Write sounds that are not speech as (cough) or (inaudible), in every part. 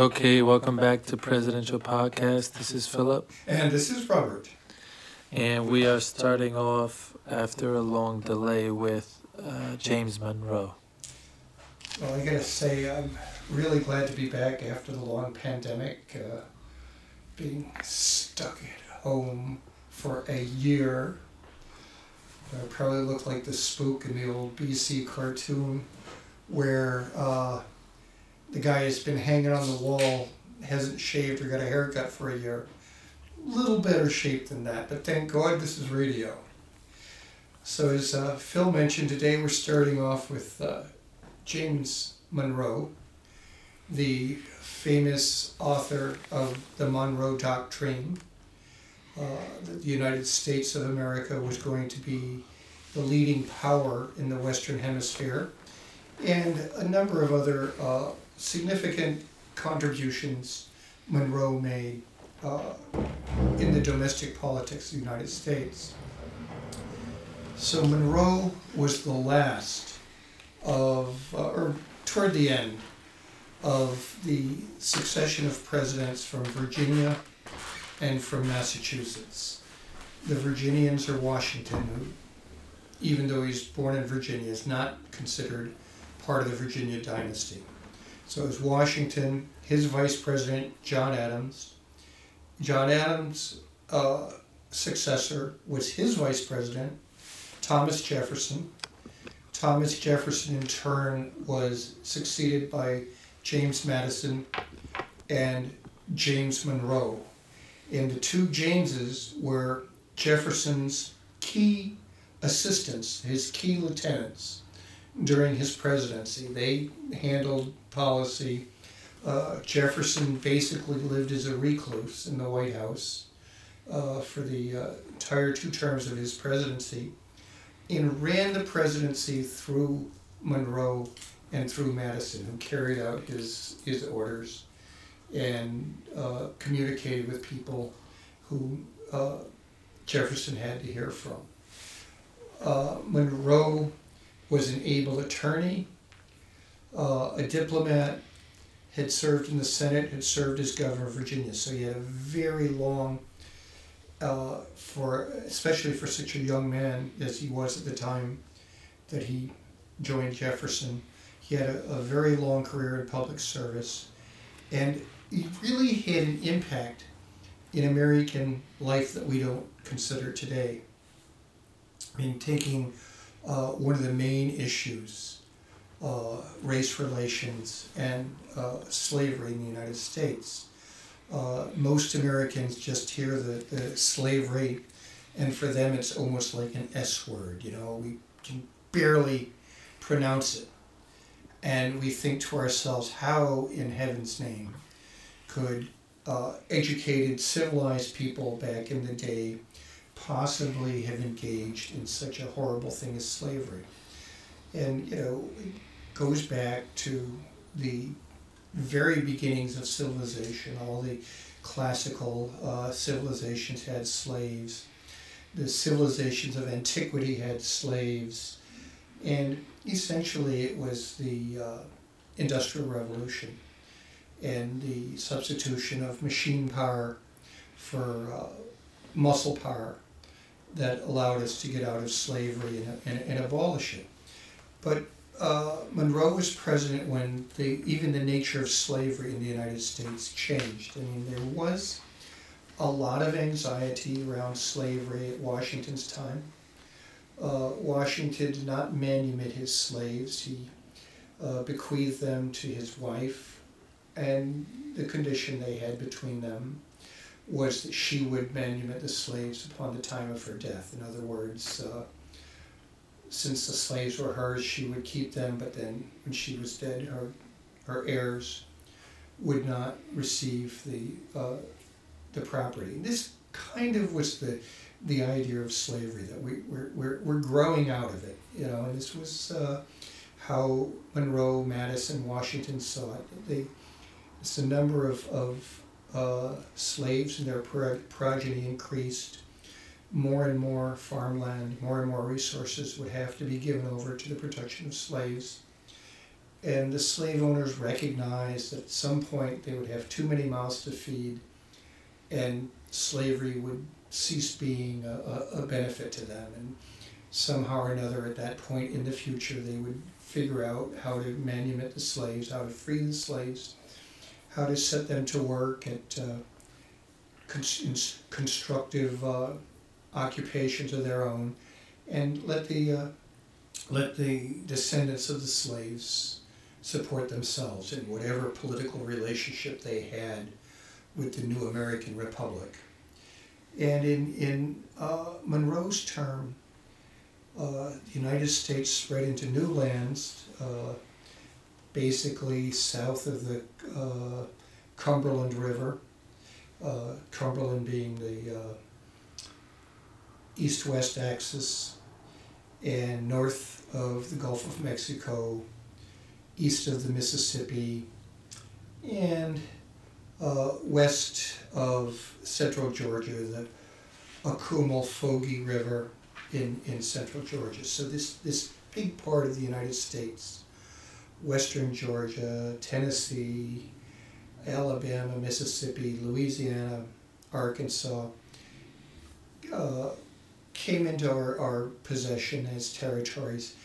Okay, welcome back to Presidential Podcast. This is Philip. And this is Robert. And we are starting off after a long delay with uh, James Monroe. Well, I gotta say, I'm really glad to be back after the long pandemic. Uh, being stuck at home for a year. I probably look like the spook in the old BC cartoon where uh, the guy has been hanging on the wall, hasn't shaved or got a haircut for a year. A little better shape than that, but thank God this is radio. So as uh, Phil mentioned, today we're starting off with uh, James Monroe, the famous author of the Monroe Doctrine. Uh, that the United States of America was going to be the leading power in the Western Hemisphere, and a number of other uh, significant contributions Monroe made uh, in the domestic politics of the United States. So Monroe was the last of, uh, or toward the end of the succession of presidents from Virginia and from Massachusetts. The Virginians are Washington, who, even though he's born in Virginia, is not considered part of the Virginia dynasty. So it was Washington, his vice president, John Adams. John Adams' uh, successor was his vice president, Thomas Jefferson. Thomas Jefferson, in turn, was succeeded by James Madison and James Monroe. And the two Jameses were Jefferson's key assistants, his key lieutenants during his presidency. They handled policy. Uh, Jefferson basically lived as a recluse in the White House uh, for the uh, entire two terms of his presidency and ran the presidency through Monroe and through Madison, who carried out his, his orders and uh, communicated with people who uh, Jefferson had to hear from. Uh, Monroe was an able attorney, uh, a diplomat, had served in the Senate, had served as governor of Virginia. So he had a very long, uh, for especially for such a young man as he was at the time that he joined Jefferson, he had a, a very long career in public service, and he really had an impact in American life that we don't consider today. I mean, taking uh, one of the main issues, uh, race relations and uh, slavery in the United States. Uh, most Americans just hear the, the slavery, and for them it's almost like an S word. You know, we can barely pronounce it. And we think to ourselves, how in heaven's name could uh, educated, civilized people back in the day possibly have engaged in such a horrible thing as slavery? And, you know, it goes back to the very beginnings of civilization. All the classical uh, civilizations had slaves. The civilizations of antiquity had slaves. And essentially, it was the uh, Industrial Revolution and the substitution of machine power for uh, muscle power that allowed us to get out of slavery and, and, and abolish it. But uh, Monroe was president when the, even the nature of slavery in the United States changed. I mean, there was a lot of anxiety around slavery at Washington's time. Uh, Washington did not manumit his slaves. He uh, bequeathed them to his wife, and the condition they had between them was that she would manumit the slaves upon the time of her death. In other words, uh, since the slaves were hers, she would keep them, but then when she was dead, her, her heirs would not receive the, uh, the property. This kind of was the, the idea of slavery, that we, we're, we're, we're growing out of it, you know, and this was uh, how Monroe, Madison, Washington saw it. They, it's the number of, of uh, slaves and their progeny increased, more and more farmland, more and more resources would have to be given over to the protection of slaves. and the slave owners recognized that at some point they would have too many mouths to feed, and slavery would cease being a, a, a benefit to them. And somehow or another, at that point in the future, they would figure out how to manumit the slaves, how to free the slaves, how to set them to work at uh, cons- constructive uh, occupations of their own, and let the uh, let the descendants of the slaves support themselves in whatever political relationship they had with the new American Republic. And in in uh, Monroe's term, uh, the United States spread into new lands, uh, basically south of the uh, Cumberland River, uh, Cumberland being the uh, east west axis, and north of the Gulf of Mexico, east of the Mississippi, and uh, west of central Georgia, the Ocumel-Fogee River in, in central Georgia. So this, this big part of the United States, western Georgia, Tennessee, Alabama, Mississippi, Louisiana, Arkansas, uh, came into our, our possession as territories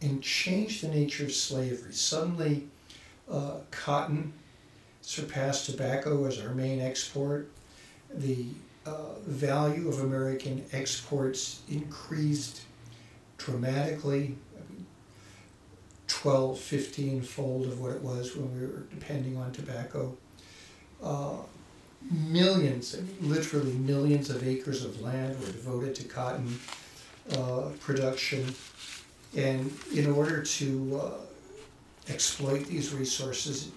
and changed the nature of slavery. Suddenly, uh, cotton surpassed tobacco as our main export. The uh, value of American exports increased dramatically, 12, 15 fold of what it was when we were depending on tobacco. Uh, millions, literally millions of acres of land were devoted to cotton uh, production. And in order to uh, exploit these resources,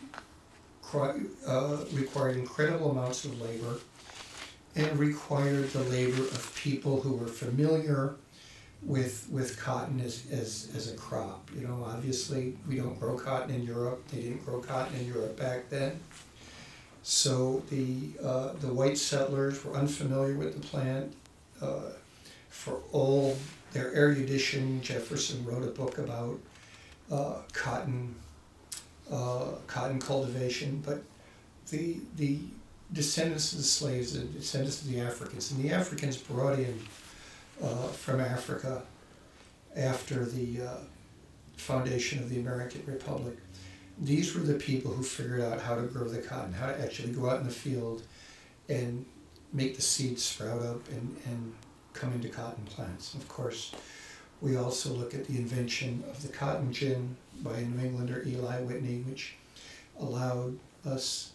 uh, required incredible amounts of labor and required the labor of people who were familiar with with cotton as, as, as a crop. You know, obviously we don't grow cotton in Europe. They didn't grow cotton in Europe back then. So the uh, the white settlers were unfamiliar with the plant. Uh, for all their erudition, Jefferson wrote a book about uh, cotton uh, cotton cultivation. But the the descendants of the slaves, the descendants of the Africans, and the Africans brought in uh, from Africa after the uh, foundation of the American Republic. These were the people who figured out how to grow the cotton, how to actually go out in the field and make the seeds sprout up and, and come into cotton plants. Of course, we also look at the invention of the cotton gin by a New Englander, Eli Whitney, which allowed us,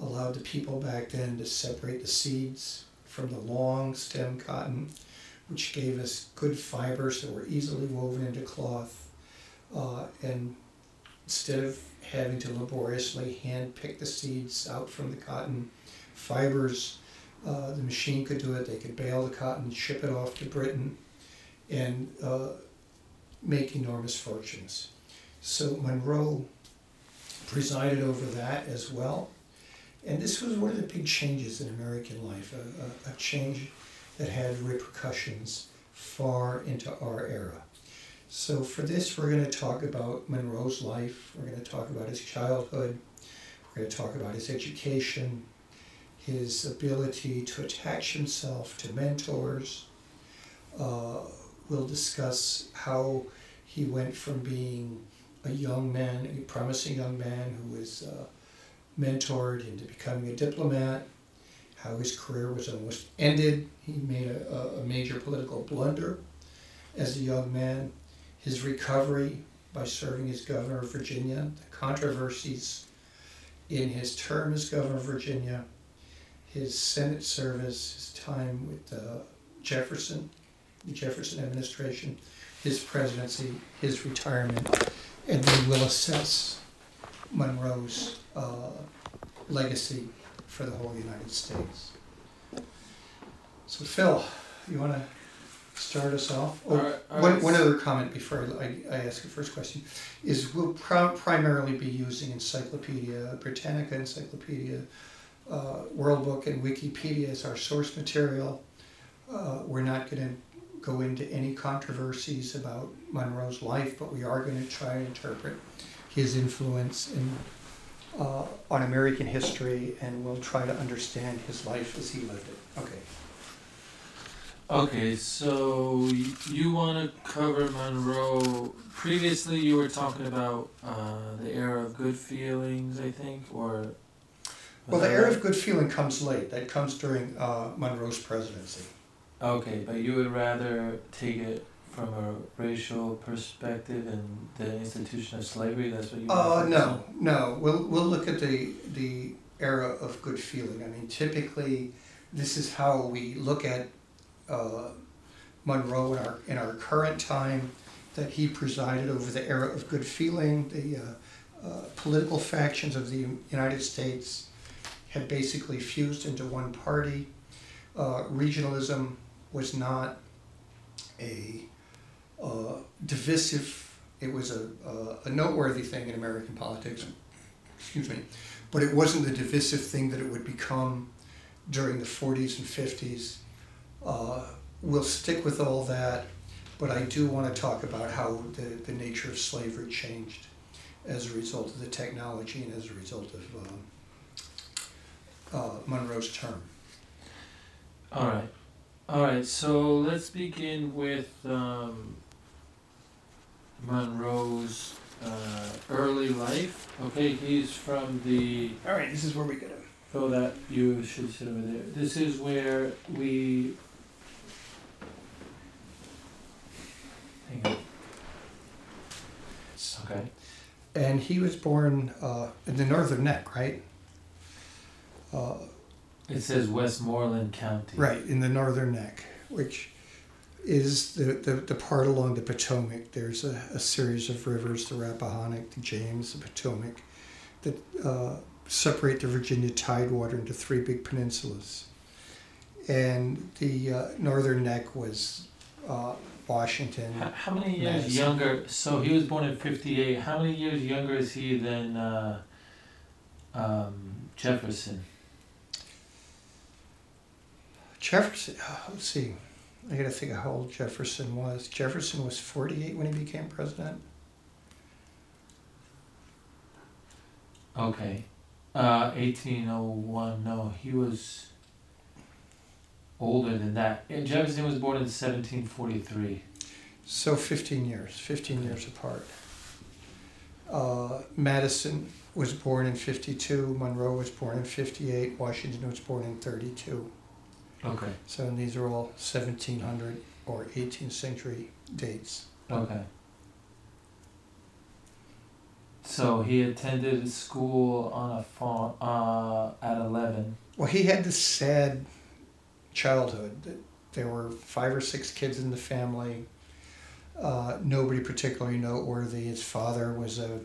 allowed the people back then to separate the seeds from the long stem cotton, which gave us good fibers that were easily woven into cloth. Uh, and instead of having to laboriously hand pick the seeds out from the cotton fibers, uh, the machine could do it. They could bale the cotton, ship it off to Britain, and uh, make enormous fortunes. So Monroe presided over that as well. And this was one of the big changes in American life, a, a, a change that had repercussions far into our era. So for this, we're going to talk about Monroe's life. We're going to talk about his childhood. We're going to talk about his education, his ability to attach himself to mentors. Uh, we'll discuss how he went from being a young man, a promising young man who was uh, mentored into becoming a diplomat, how his career was almost ended. He made a, a major political blunder as a young man, his recovery by serving as governor of Virginia, the controversies in his term as governor of Virginia, his Senate service, his time with uh, Jefferson, the Jefferson administration, his presidency, his retirement, and we'll assess Monroe's uh, legacy for the whole United States. So Phil, you want to start us off? Oh, Alright, one, alright. one other comment before I, I ask the first question is we'll pro- primarily be using Encyclopedia Britannica, Encyclopedia uh, World Book, and Wikipedia as our source material. Uh, we're not going to go into any controversies about Monroe's life, but we are going to try and interpret his influence in, uh, on American history, and we'll try to understand his life as he lived it. Okay. Okay, so you want to cover Monroe. Previously, you were talking about uh, the era of good feelings, I think, or. Well, the era right? of good feeling comes late. That comes during uh, Monroe's presidency. Okay, but you would rather take it from a racial perspective and the institution of slavery. That's what you. Uh, wanna no, no. We'll we'll look at the the era of good feeling. I mean, typically, this is how we look at uh, Monroe in our in our current time. That he presided over the era of good feeling. The uh, uh, political factions of the United States had basically fused into one party. Uh, regionalism was not a uh, divisive. It was a, a, a noteworthy thing in American politics. Excuse me, but it wasn't the divisive thing that it would become during the 40s and 50s. Uh, we'll stick with all that, but I do want to talk about how the, the nature of slavery changed as a result of the technology and as a result of um, uh, Monroe's term. All right, all right. So let's begin with um, Monroe's uh, early life. Okay, he's from the. All right, this is where we get him. Oh, that you should sit over there. This is where we. Hang on. Okay. And he was born uh, in the Northern Neck, right? Uh, It says Westmoreland County. right, in the Northern Neck, which is the, the, the part along the Potomac. There's a, a series of rivers, the Rappahannock, the James, the Potomac, that uh, separate the Virginia Tidewater into three big peninsulas. And the uh, Northern Neck was uh, Washington. How, how many years Madison. younger? So he was born in '58. How many years younger is he than uh, um, Jefferson? Jefferson, uh, let's see, I gotta think of how old Jefferson was. Jefferson was 48 when he became president. Okay. Uh, 1801. No, he was older than that. And Jefferson was born in 1743. So 15 years, 15 years apart. Uh, Madison was born in 52, Monroe was born in 58, Washington was born in 32. Okay. So these are all 1700 or 18th century dates. Okay. So he attended school on a farm uh, at 11. Well, he had this sad childhood. that There were five or six kids in the family. Uh, nobody particularly noteworthy. His father was a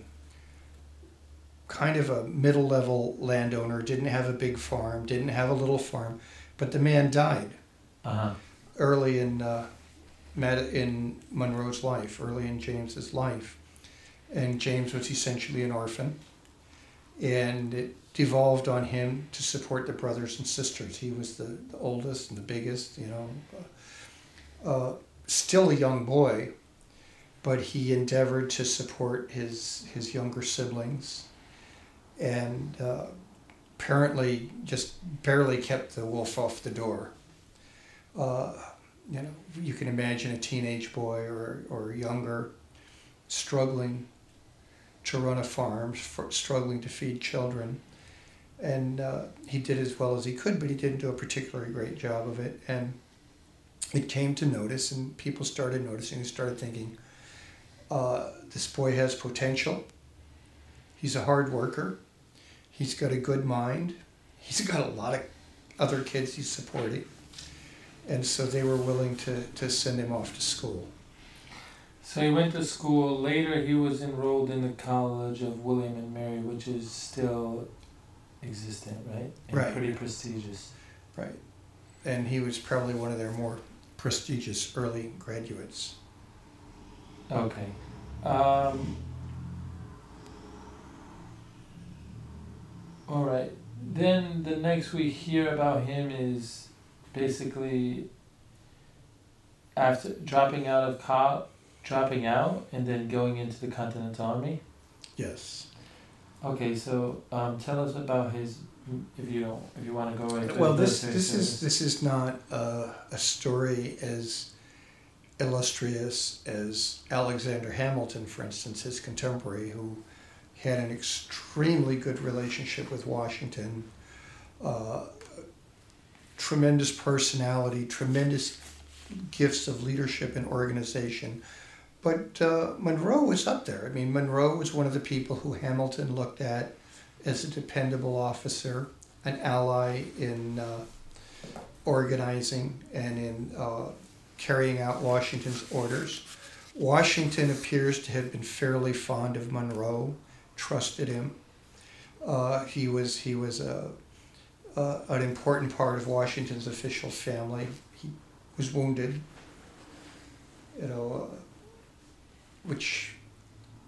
kind of a middle level landowner, didn't have a big farm, didn't have a little farm, but the man died Uh huh. early in, uh, in Monroe's life, early in James's life. And James was essentially an orphan. And it devolved on him to support the brothers and sisters. He was the, the oldest and the biggest, you know. Uh, still a young boy, but he endeavored to support his, his younger siblings. And uh, apparently just barely kept the wolf off the door. Uh, you know, you can imagine a teenage boy or, or younger struggling to run a farm, for, struggling to feed children. And uh, he did as well as he could, but he didn't do a particularly great job of it. And it came to notice, and people started noticing and started thinking, uh, this boy has potential. He's a hard worker. He's got a good mind. He's got a lot of other kids he's supporting. And so they were willing to, to send him off to school. So he went to school. Later, he was enrolled in the College of William and Mary, which is still existent, right? And Right. pretty prestigious. Right. And he was probably one of their more prestigious early graduates. Okay. Um, all right. Then the next we hear about him is basically after dropping out of co- dropping out and then going into the Continental Army. Yes. Okay, so um, tell us about his. If you don't, if you want to go right. Well, the this this is this is not uh, a story as illustrious as Alexander Hamilton, for instance, his contemporary, who had an extremely good relationship with Washington, uh, tremendous personality, tremendous gifts of leadership and organization. But uh, Monroe was up there. I mean, Monroe was one of the people who Hamilton looked at as a dependable officer, an ally in uh, organizing and in uh, carrying out Washington's orders. Washington appears to have been fairly fond of Monroe, trusted him. Uh, he was he was a, a, an important part of Washington's official family. He was wounded, you know, uh, which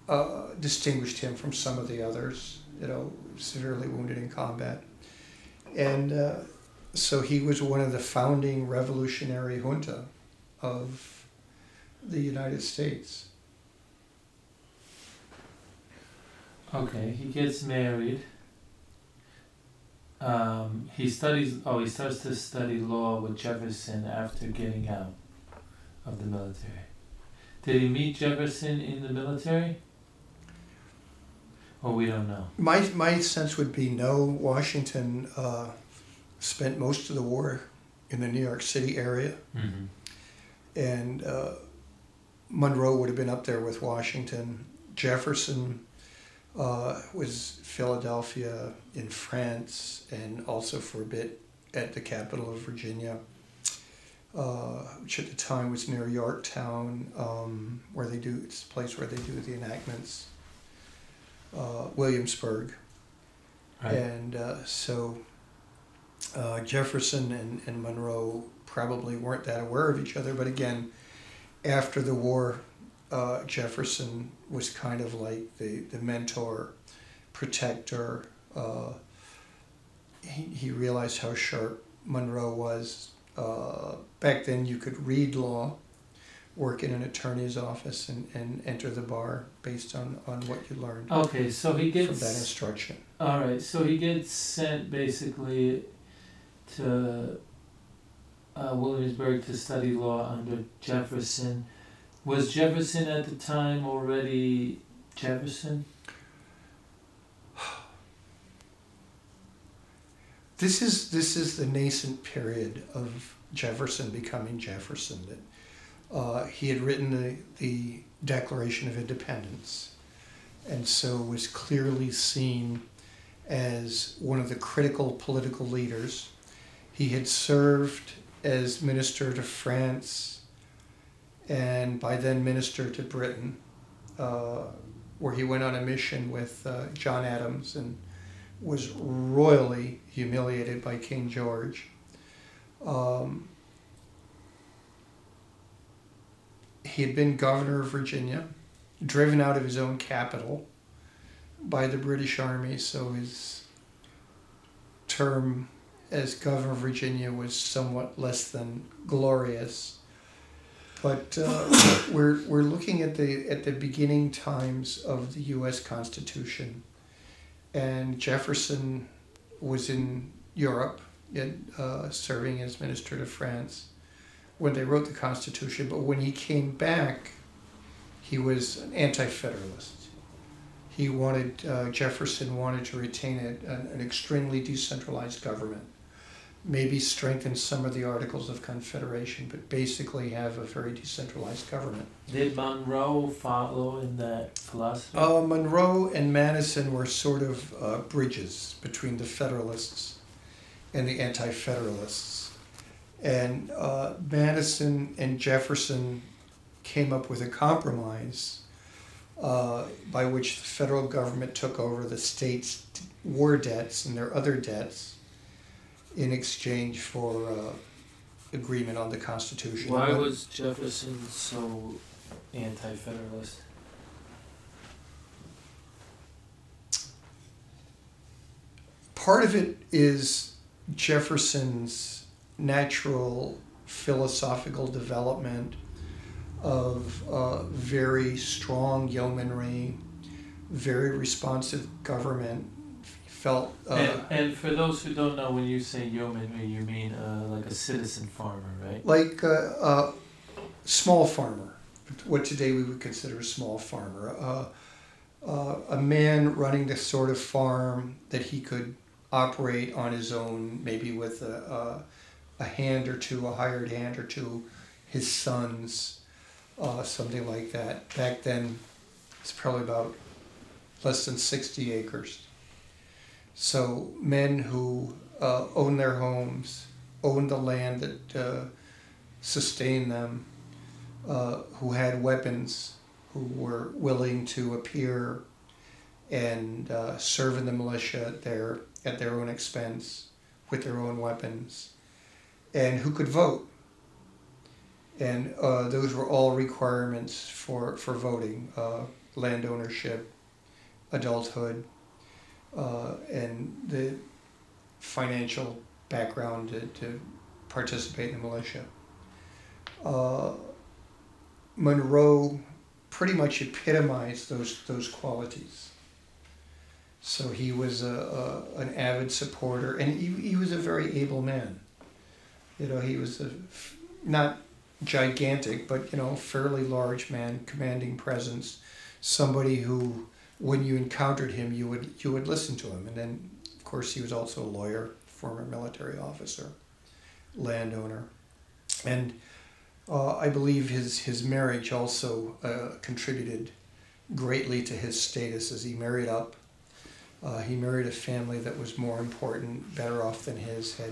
uh, distinguished him from some of the others. You know, severely wounded in combat, and uh, so he was one of the founding revolutionary junta of the United States. Okay, he gets married. Um, he studies. Oh, he starts to study law with Jefferson after getting out of the military. Did he meet Jefferson in the military? Or we don't know. My my sense would be no. Washington uh, spent most of the war in the New York City area, Mm-hmm. and uh, Monroe would have been up there with Washington. Jefferson uh, was Philadelphia in France, and also for a bit at the capital of Virginia, uh, which at the time was near Yorktown, um, where they do it's a place where they do the enactments. Uh, Williamsburg. Right. And uh, so uh, Jefferson and, and Monroe probably weren't that aware of each other. But again, after the war, uh, Jefferson was kind of like the, the mentor, protector. Uh, he, he realized how sharp Monroe was. Uh, back then, you could read law, work in an attorney's office, and, and enter the bar based on, on what you learned Okay, so he gets. from that instruction. All right, so he gets sent basically to uh, Williamsburg to study law under Jefferson. Was Jefferson at the time already Jefferson? (sighs) This is this is the nascent period of Jefferson becoming Jefferson. That uh, he had written the the Declaration of Independence, and so was clearly seen as one of the critical political leaders. He had served as minister to France, and by then minister to Britain, uh, where he went on a mission with uh, John Adams and was royally humiliated by King George. Um, he had been governor of Virginia, driven out of his own capital by the British Army, so his term as governor of Virginia was somewhat less than glorious. But uh, (coughs) we're, we're looking at the at the beginning times of the U.S. Constitution and Jefferson was in Europe, in, uh, serving as minister to France when they wrote the Constitution. But when he came back, he was an anti-federalist. He wanted uh, Jefferson wanted to retain a, an, an extremely decentralized government, maybe strengthen some of the Articles of Confederation, but basically have a very decentralized government. Did Monroe follow in that philosophy? Uh, Monroe and Madison were sort of uh, bridges between the Federalists and the Anti Federalists. And uh, Madison and Jefferson came up with a compromise uh, by which the federal government took over the states' war debts and their other debts in exchange for uh, agreement on the Constitution. Why was Jefferson so anti-federalist? part of it is Jefferson's natural philosophical development of uh, very strong yeomanry, very responsive government. Felt uh, and, and for those who don't know, when you say yeomanry, you mean uh, like a citizen farmer, right? like a, a small farmer, what today we would consider a small farmer. Uh, uh, a man running the sort of farm that he could operate on his own, maybe with a, a, a hand or two, a hired hand or two, his sons, uh, something like that. Back then, it's probably about less than 60 acres. So, men who uh, own their homes, own the land that uh, sustained them, uh, who had weapons, who were willing to appear and uh, serve in the militia at their, at their own expense with their own weapons, and who could vote. And uh, those were all requirements for, for voting uh, land ownership, adulthood, uh, and the financial background to, to participate in the militia. Uh, Monroe pretty much epitomized those those qualities. So he was a, a an avid supporter, and he, he was a very able man. You know, he was a not gigantic, but you know, fairly large man, commanding presence, somebody who, when you encountered him, you would you would listen to him, and then of course he was also a lawyer, former military officer, landowner, and uh, I believe his his marriage also uh, contributed greatly to his status as he married up. Uh, he married a family that was more important, better off than his, had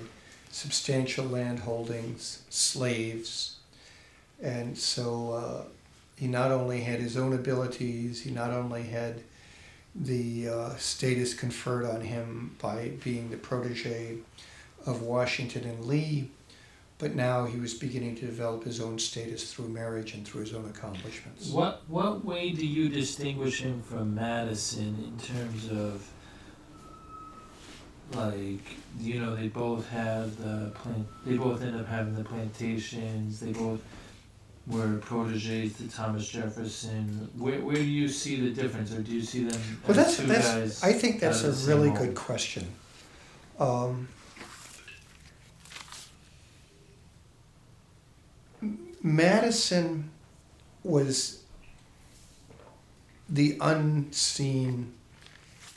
substantial land holdings, slaves, and so uh, he not only had his own abilities, he not only had the uh, status conferred on him by being the protege of Washington and Lee, but now he was beginning to develop his own status through marriage and through his own accomplishments. What what way do you distinguish him from Madison in terms of like you know they both have the plant they both end up having the plantations they both were proteges to Thomas Jefferson where where do you see the difference or do you see them Well, that's, two that's, guys I think that's a of the same really good question. Um, Madison was the unseen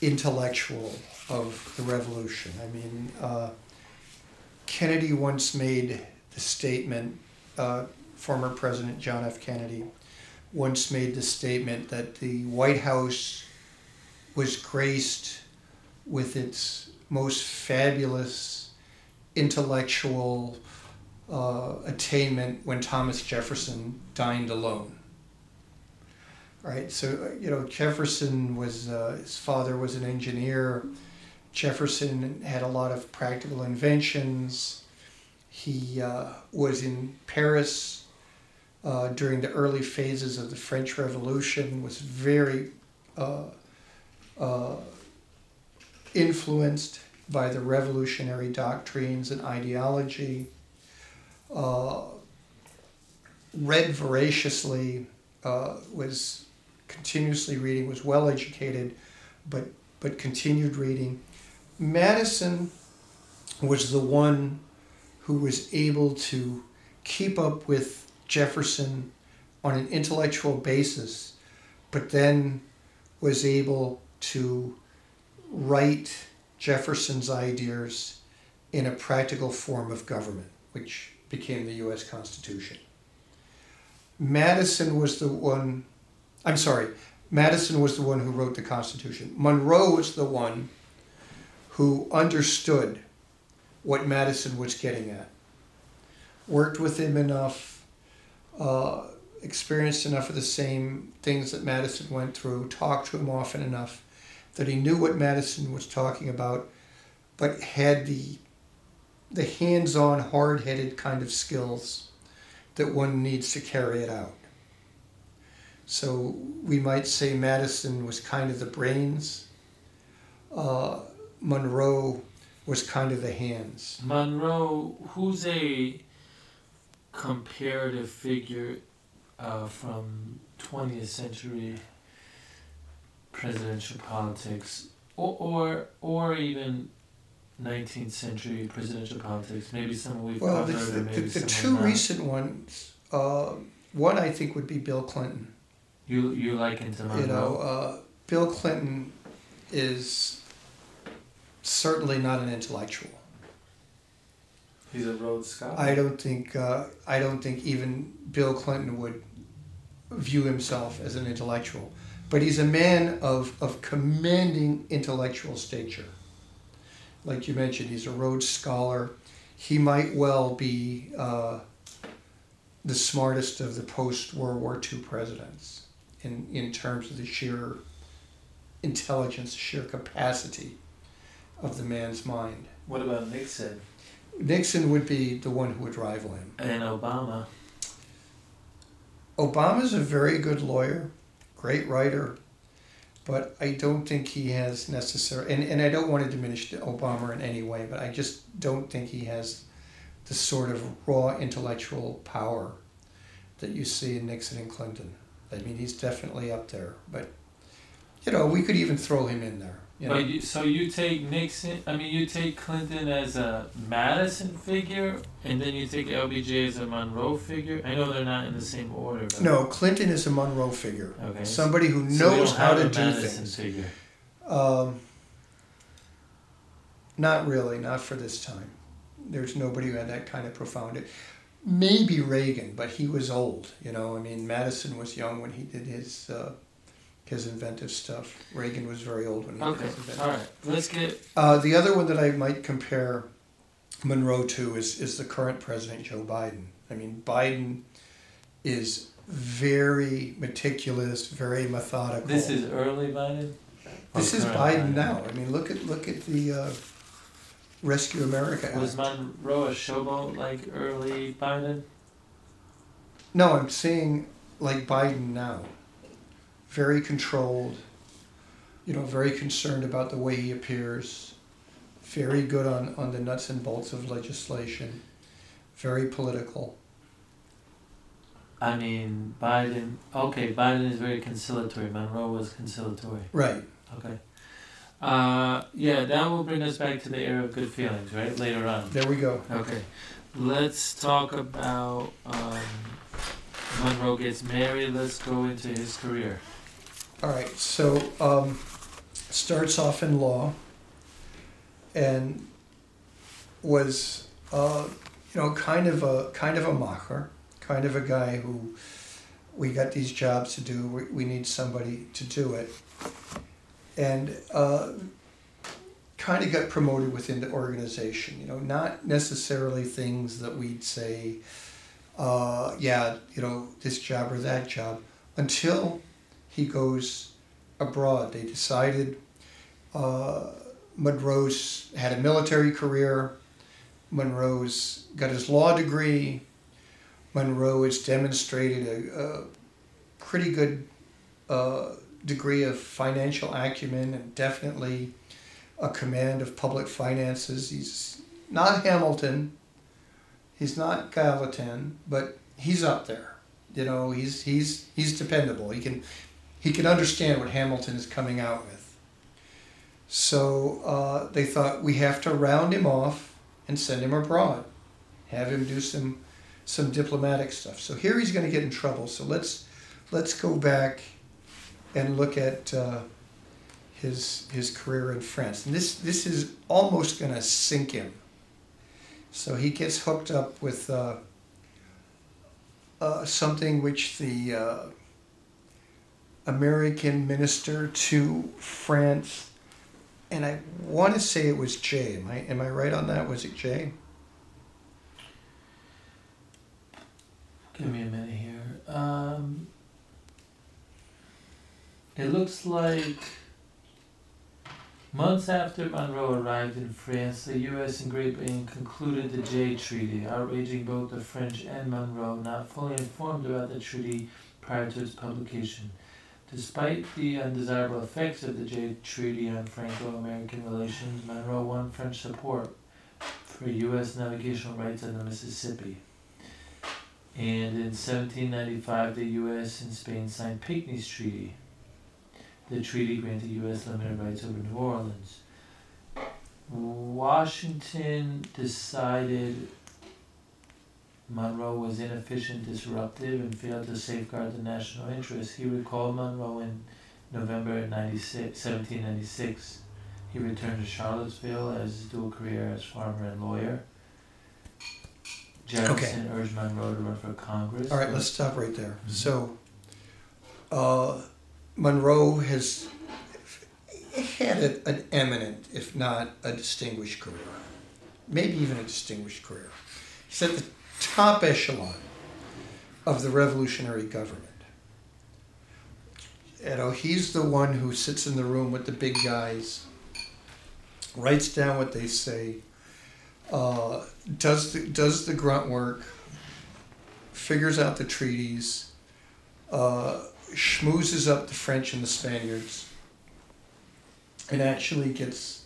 intellectual of the revolution. I mean, uh, Kennedy once made the statement, uh, former President John F. Kennedy once made the statement that the White House was graced with its most fabulous intellectual uh, attainment when Thomas Jefferson dined alone. Right, so uh, you know Jefferson was uh, his father was an engineer. Jefferson had a lot of practical inventions. He uh, was in Paris uh, during the early phases of the French Revolution. Was very uh, uh, influenced by the revolutionary doctrines and ideology, uh, read voraciously, uh, was continuously reading, was well educated, but, but continued reading. Madison was the one who was able to keep up with Jefferson on an intellectual basis, but then was able to write Jefferson's ideas in a practical form of government, which became the U.S. Constitution. Madison was the one, I'm sorry, Madison was the one who wrote the Constitution. Monroe was the one who understood what Madison was getting at, worked with him enough, uh, experienced enough of the same things that Madison went through, talked to him often enough that he knew what Madison was talking about, but had the the hands-on, hard-headed kind of skills that one needs to carry it out. So we might say Madison was kind of the brains. Uh, Monroe was kind of the hands. Monroe who's a comparative figure uh, from 20th century presidential politics, or or, or even nineteenth century presidential politics. Maybe some we've Well, the, covered, the, maybe the, the two not. recent ones, uh, one I think would be Bill Clinton. You you liken to Monroe. You know, uh, Bill Clinton is certainly not an intellectual. He's a Rhodes Scholar. I don't think uh, I don't think even Bill Clinton would view himself as an intellectual, but he's a man of of commanding intellectual stature. Like you mentioned, he's a Rhodes Scholar. He might well be uh, the smartest of the post World War II presidents in in terms of the sheer intelligence, sheer capacity of the man's mind. What about Nixon Nixon would be the one who would rival him. and Obama? Obama's a very good lawyer, great writer, but I don't think he has necessary and, and I don't want to diminish Obama in any way, but I just don't think he has the sort of raw intellectual power that you see in Nixon and Clinton. I mean, he's definitely up there, but you know, we could even throw him in there. You know? But you, so you take Nixon. I mean, you take Clinton as a Madison figure, and then you take LBJ as a Monroe figure. I know they're not in the same order. But No, Clinton is a Monroe figure. Okay. Somebody who So knows how to a do Madison things. figure. Um, not really, not for this time. There's nobody who had that kind of profound. Maybe Reagan, but he was old. You know, I mean, Madison was young when he did his uh, his inventive stuff. Reagan was very old when he Okay. his inventive. All right. Let's get. Uh, the other one that I might compare Monroe to is is the current president Joe Biden. I mean, Biden is very meticulous, very methodical. This is early Biden. This is current Biden now. I mean, look at look at the uh, Rescue America Act. Was Monroe a showboat like early Biden? no, I'm saying like Biden now. Very controlled. You know, very concerned about the way he appears. Very good on, on the nuts and bolts of legislation. Very political. I mean, Biden. Okay, Biden is very conciliatory. Monroe was conciliatory. Right. Okay. Uh, yeah, that will bring us back to the era of good feelings, right? Later on. There we go. Okay. Let's talk about um, Monroe gets married. Let's go into his career. All right, so um, starts off in law, and was uh, you know kind of a kind of a mocker, kind of a guy who we got these jobs to do. We, we need somebody to do it, and uh, kind of got promoted within the organization. You know, not necessarily things that we'd say, uh, yeah, you know, this job or that job, until he goes abroad. They decided uh, Monroe's had a military career. Monroe's got his law degree. Monroe has demonstrated a, a pretty good uh, degree of financial acumen and definitely a command of public finances. He's not Hamilton. He's not Gallatin, but he's up there. You know, he's he's he's dependable. He can he can understand what Hamilton is coming out with. So uh, they thought we have to round him off and send him abroad, have him do some some diplomatic stuff. So here he's going to get in trouble. So let's let's go back and look at uh, his his career in France. And this this is almost going to sink him. So he gets hooked up with uh, uh, something which the uh, American minister to France, and I want to say it was Jay. Am I am I right on that? Was it Jay? Give me a minute here. Um, it looks like months after Monroe arrived in France, the U.S. and Great Britain concluded the Jay Treaty, outraging both the French and Monroe, not fully informed about the treaty prior to its publication. Despite the undesirable effects of the Jay Treaty on Franco-American relations, Monroe won French support for U.S. navigational rights on the Mississippi. And in 1795, the U.S. and Spain signed Pinckney's Treaty. the treaty granted U.S. limited rights over New Orleans. Washington decided Monroe was inefficient, disruptive, and failed to safeguard the national interest. He recalled Monroe in November 96, 1796. He returned to Charlottesville as his dual career as farmer and lawyer. Jefferson urged Monroe to run for Congress. All right, let's stop right there. So, uh, Monroe has had a, an eminent, if not a distinguished career, maybe even a distinguished career. He's at the top echelon of the revolutionary government. You know, he's the one who sits in the room with the big guys, writes down what they say, uh, does the, does the grunt work, figures out the treaties, uh, schmoozes up the French and the Spaniards, and actually gets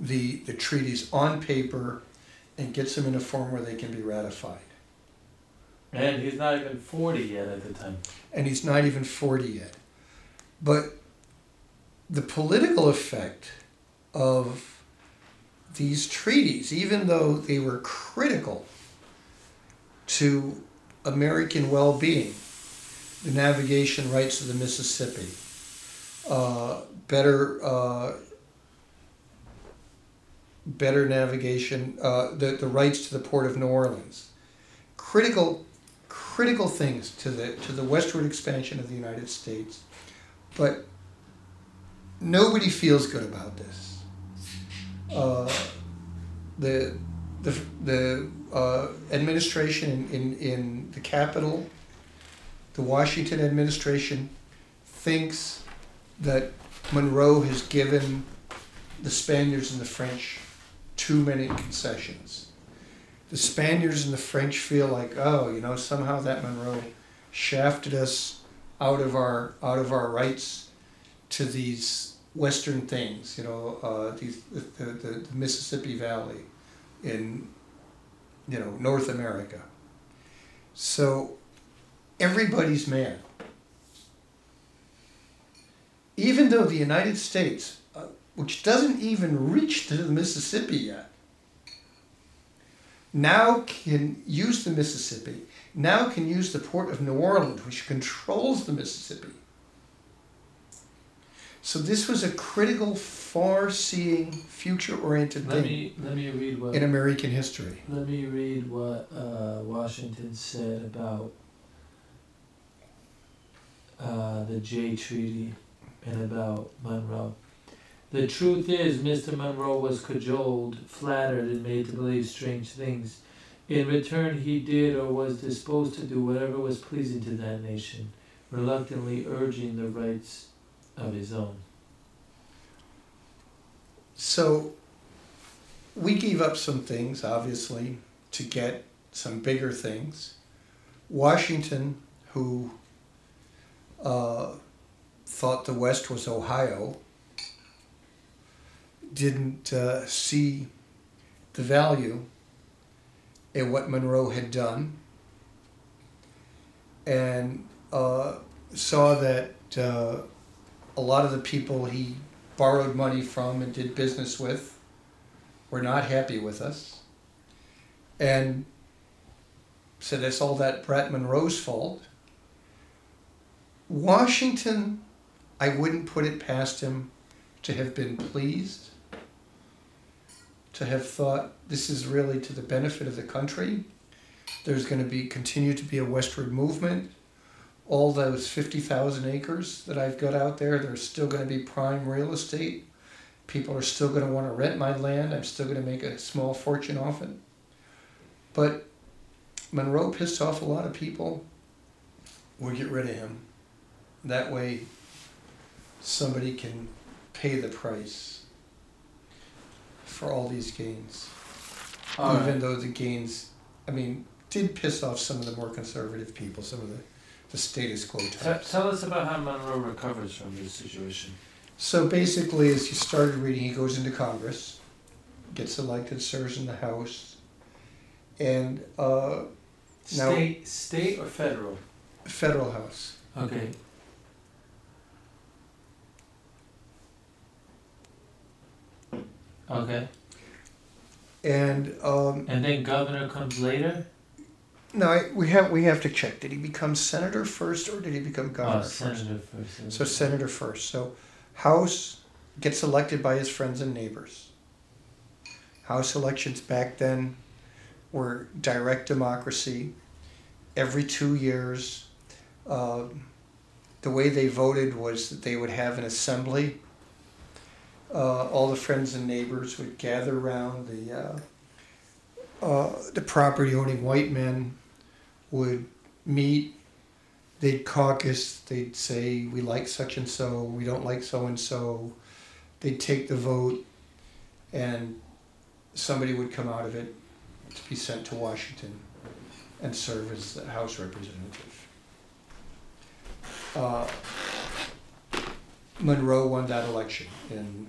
the the treaties on paper and gets them in a form where they can be ratified. And he's not even 40 yet at the time. And he's not even 40 yet. But the political effect of these treaties, even though they were critical to American well being, the navigation rights of the Mississippi, uh, better uh, better navigation, uh, the, the rights to the port of New Orleans, critical critical things to the to the westward expansion of the United States, but nobody feels good about this. Uh, the the the uh, administration in, in, in the capital, the Washington administration, thinks that Monroe has given the Spaniards and the French too many concessions. The Spaniards and the French feel like, oh, you know, somehow that Monroe shafted us out of our out of our rights to these Western things, you know, uh, these the, the, the Mississippi Valley in you know North America. So everybody's mad. Even though the United States, which doesn't even reach to the Mississippi yet, now can use the Mississippi, now can use the port of New Orleans, which controls the Mississippi. So this was a critical, far-seeing, future-oriented Let thing me let me read what in American history. let me read what uh, Washington said about uh, the Jay Treaty and about Monroe. The truth is, Mr. Monroe was cajoled, flattered, and made to believe strange things. In return, he did or was disposed to do whatever was pleasing to that nation, reluctantly urging the rights of his own. So we gave up some things, obviously, to get some bigger things. Washington, who uh, thought the West was Ohio, didn't uh, see the value in what Monroe had done and uh, saw that uh, a lot of the people he borrowed money from and did business with were not happy with us and said it's all that Brett Monroe's fault. Washington, I wouldn't put it past him to have been pleased, to have thought this is really to the benefit of the country. There's going to be continue to be a westward movement. All those 50,000 acres that I've got out there, they're still going to be prime real estate. People are still going to want to rent my land. I'm still going to make a small fortune off it. But Monroe pissed off a lot of people. We'll get rid of him. That way, somebody can pay the price for all these gains. All Even right. though the gains, I mean, did piss off some of the more conservative people, some of the, the status quo types. tell us about how Monroe recovers from this situation. So basically, as you started reading, he goes into Congress, gets elected, serves in the House, and uh, Now- State, state or federal? federal House. Okay. Okay. And um, And then governor comes later? no, I, we have we have to check. Did he become senator first, or did he become governor oh, first? senator first. So senator first. So House gets elected by his friends and neighbors. House elections back then were direct democracy. Every two years, um, the way they voted was that they would have an assembly. Uh, all the friends and neighbors would gather around the uh, uh, the property owning white men would meet they'd caucus, they'd say, we like such and so, we don't like so and so. They'd take the vote, and somebody would come out of it to be sent to Washington and serve as the House representative. Uh, Monroe won that election in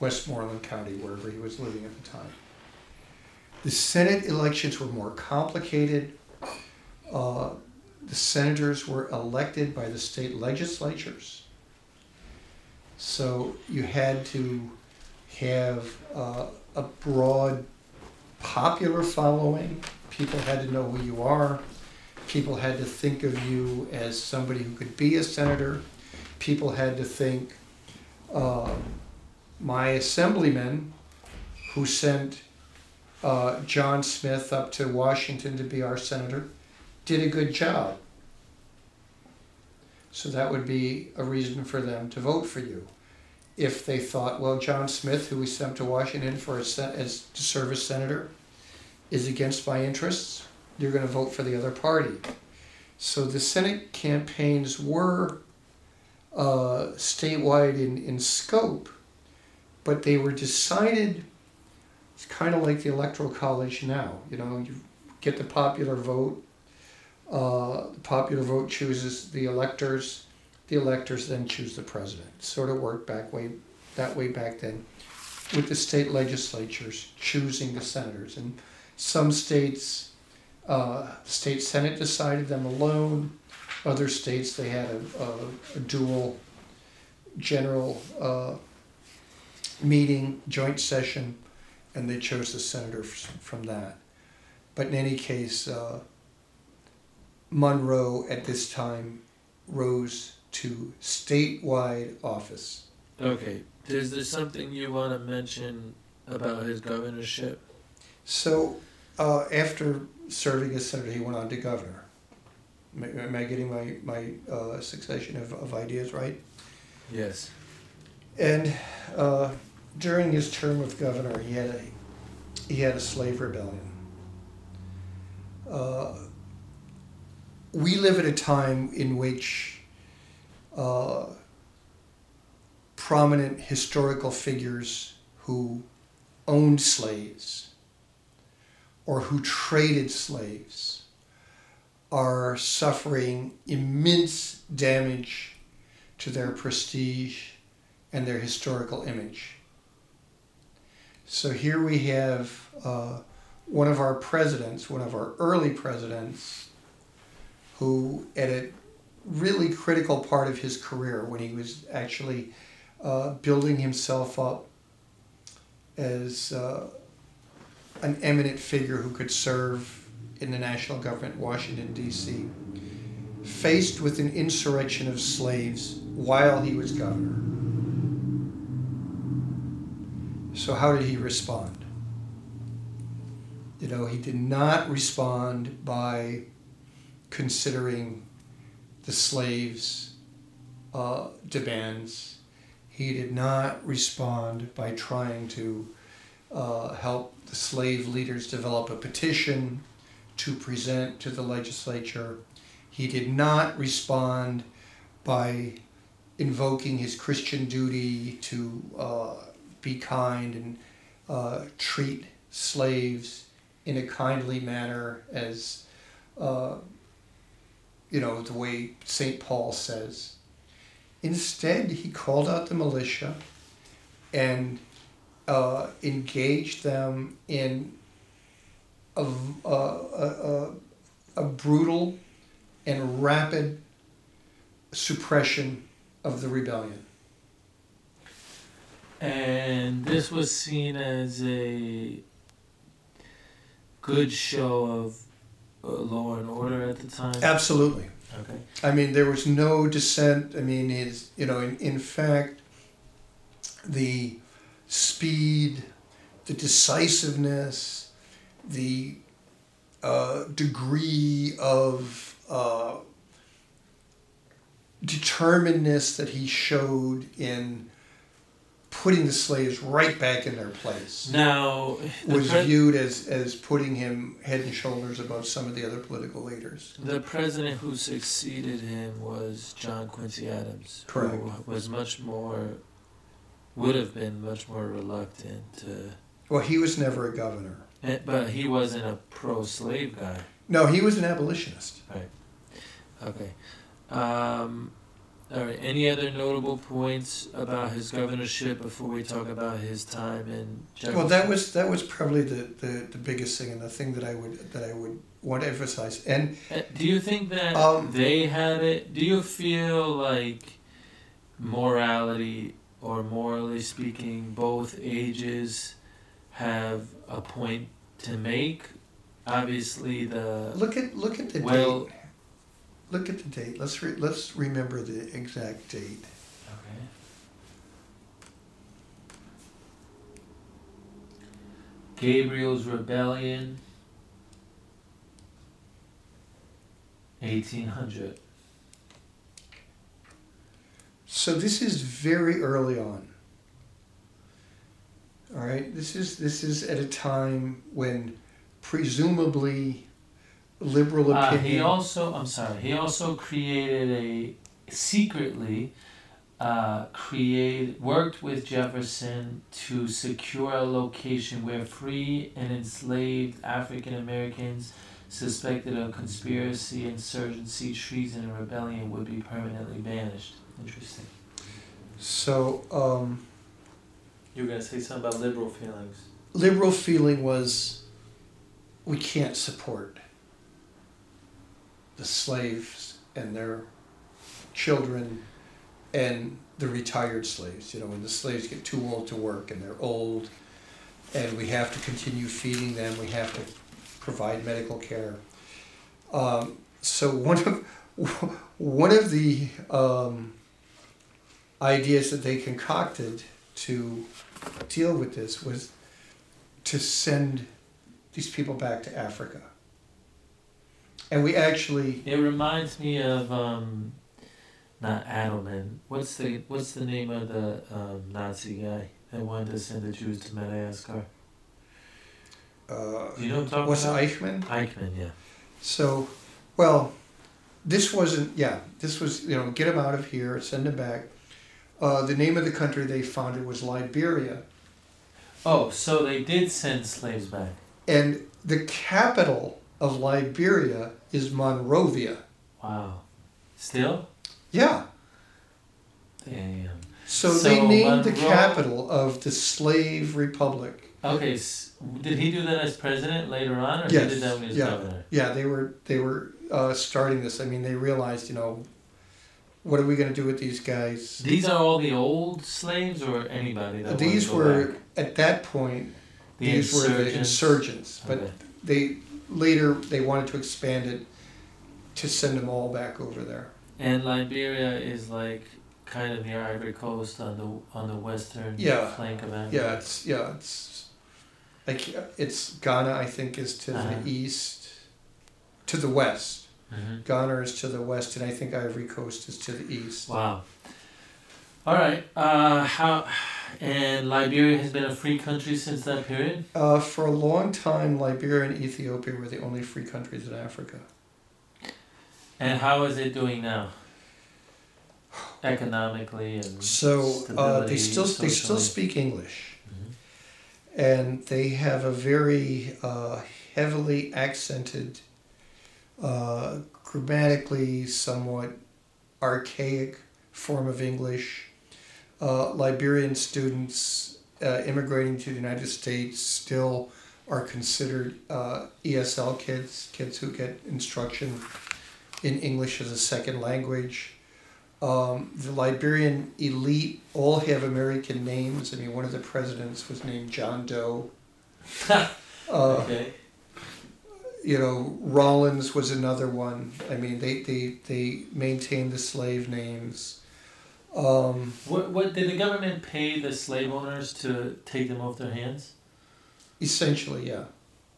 Westmoreland County, wherever he was living at the time. The Senate elections were more complicated. Uh, the senators were elected by the state legislatures. So you had to have uh, a broad popular following. People had to know who you are. People had to think of you as somebody who could be a senator. People had to think, uh, my assemblyman who sent uh, John Smith up to Washington to be our senator did a good job. So that would be a reason for them to vote for you. If they thought, well, John Smith, who we sent to Washington for a sen- as to serve as senator, is against my interests, you're going to vote for the other party. So the Senate campaigns were uh, statewide in, in scope, but they were decided. It's kind of like the electoral college now. You know, you get the popular vote. Uh, the popular vote chooses the electors. The electors then choose the president. Sort of worked back way that way back then, with the state legislatures choosing the senators. And some states, uh, state senate decided them alone. Other states they had a, a, a dual general uh, meeting, joint session, and they chose the senator from that. But in any case, uh, Monroe at this time rose to statewide office. Okay. Is there something you want to mention about his governorship? So uh, after serving as senator, he went on to governor. Am I- Am I getting my, my uh, succession of, of ideas right? Yes. And uh, during his term of governor, he had a he had a slave rebellion. Uh, we live at a time in which uh, prominent historical figures who owned slaves or who traded slaves are suffering immense damage to their prestige and their historical image. So here we have uh, one of our presidents, one of our early presidents, who at a really critical part of his career when he was actually uh, building himself up as uh, an eminent figure who could serve in the national government, Washington, D.C., faced with an insurrection of slaves while he was governor. So, how did he respond? You know, he did not respond by considering the slaves' uh, demands. He did not respond by trying to uh, help the slave leaders develop a petition to present to the legislature. He did not respond by invoking his Christian duty to uh, be kind and uh, treat slaves in a kindly manner, as uh, you know, the way St. Paul says. Instead, he called out the militia and uh, engaged them in a, a, a, a brutal and rapid suppression of the rebellion. And this was seen as a good show of uh, law and order at the time. Absolutely. Okay. I mean, there was no dissent. I mean, is you know, in, in fact, the speed, the decisiveness, the uh, degree of uh, determinedness that he showed in putting the slaves right back in their place Now, was pre- viewed as, as putting him head and shoulders above some of the other political leaders. the president who succeeded him was John Quincy Adams, Correct. who was much more, would have been much more reluctant to, Well, he was never a governor. eh, but he wasn't a pro-slave guy. No, he was an abolitionist. Right. Okay. Um, all right. Any other notable points about his governorship before we talk about his time in Jefferson? Well, that was that was probably the, the, the biggest thing and the thing that I would that I would want to emphasize. And Uh, Do you think that Um, they had it? Do you feel like morality or morally speaking, both ages have a point to make? Obviously, the look at look at the well. date. Look at the date. Let's re, let's remember the exact date. Okay. Gabriel's Rebellion, 1800. So this is very early on. All right. This is this is at a time when presumably liberal Uh, opinion. he also, I'm sorry, he also created a, secretly, uh, create, worked with Jefferson to secure a location where free and enslaved African Americans suspected of conspiracy, insurgency, treason, and rebellion would be permanently banished. Interesting. so um, You were gonna say something about liberal feelings. liberal feeling was we can't support the slaves and their children and the retired slaves you know when the slaves get too old to work and they're old and we have to continue feeding them we have to provide medical care um, so one of (laughs) one of the um, ideas that they concocted to deal with this was to send these people back to Africa. And we actually, It reminds me of um, not Adelman. What's the What's the name of the um, Nazi guy that wanted to send the Jews to Madagascar? uh, Do you know what I'm talking was about? Eichmann? Eichmann, yeah. So, well, this wasn't, yeah, this was, you know, get them out of here, send them back. Uh, the name of the country they founded was Liberia. Oh, so they did send slaves back. And the capital of Liberia is Monrovia. Wow. Still? Yeah. Damn. So, So they named the capital of the slave republic. Okay, did he do that as president later on, or Yes, he did that when he was yeah. governor? Yeah, they were they were uh, starting this. I mean, they realized, you know, what are we going to do with these guys? These are all the old slaves, or anybody These were back? at that point. the these were the insurgents, but Okay. they later they wanted to expand it to send them all back over there. And Liberia is like kind of near Ivory Coast on the on the western Yeah. flank of Africa. Yeah, it's yeah, it's like it's Ghana. I think is to Uh-huh. the east, to the west. hmm Ghana is to the west, and I think Ivory Coast is to the east. Wow. All right. Uh, how and Liberia has been a free country since that period. Uh, for a long time, Liberia and Ethiopia were the only free countries in Africa. And how is it doing now? Economically and So uh, they still they still speak English, Mhm. and they have a very uh, heavily accented, uh, grammatically somewhat archaic form of English. Uh, Liberian students uh, immigrating to the United States still are considered uh, ESL kids, kids who get instruction in English as a second language. Um, the Liberian elite all have American names. I mean, one of the presidents was named John Doe. (laughs) uh, Okay. you know, Rollins was another one. I mean, they, they, they maintained the slave names. Um, What what did the government pay the slave owners to take them off their hands? essentially, yeah.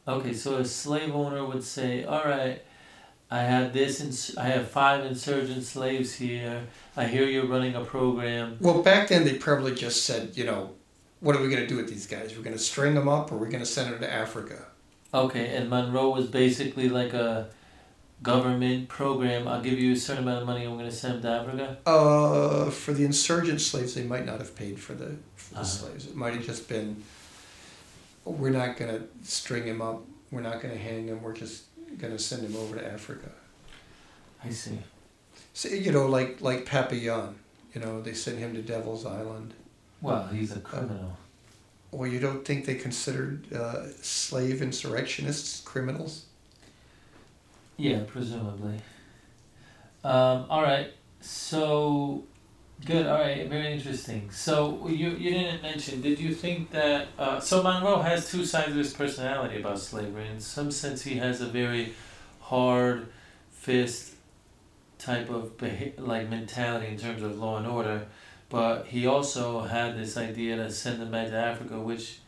Okay, so a slave owner would say, "All right, I have this. Ins- I have five insurgent slaves here. I hear you're running a program. Well, back then they probably just said, you know, what are we going to do with these guys? We're going to string them up or we're going to send them to Africa. Okay, and Monroe was basically like a government program. I'll give you a certain amount of money. I'm going to send them to Africa. Uh, for the insurgent slaves, they might not have paid for the, for the Uh-huh. slaves. It might have just been, we're not going to string him up. We're not going to hang him. We're just going to send him over to Africa. I see. So, you know, like like Papillon, you know, they sent him to Devil's Island. Well, he's a criminal. Well, you don't think they considered uh, slave insurrectionists criminals? Yeah, presumably. Um, all right. So good. All right. Very interesting. So you you didn't mention. Did you think that? Uh, so Monroe has two sides of his personality about slavery. In some sense, he has a very hard fist type of beha- like mentality in terms of law and order, but he also had this idea to send them back to Africa, which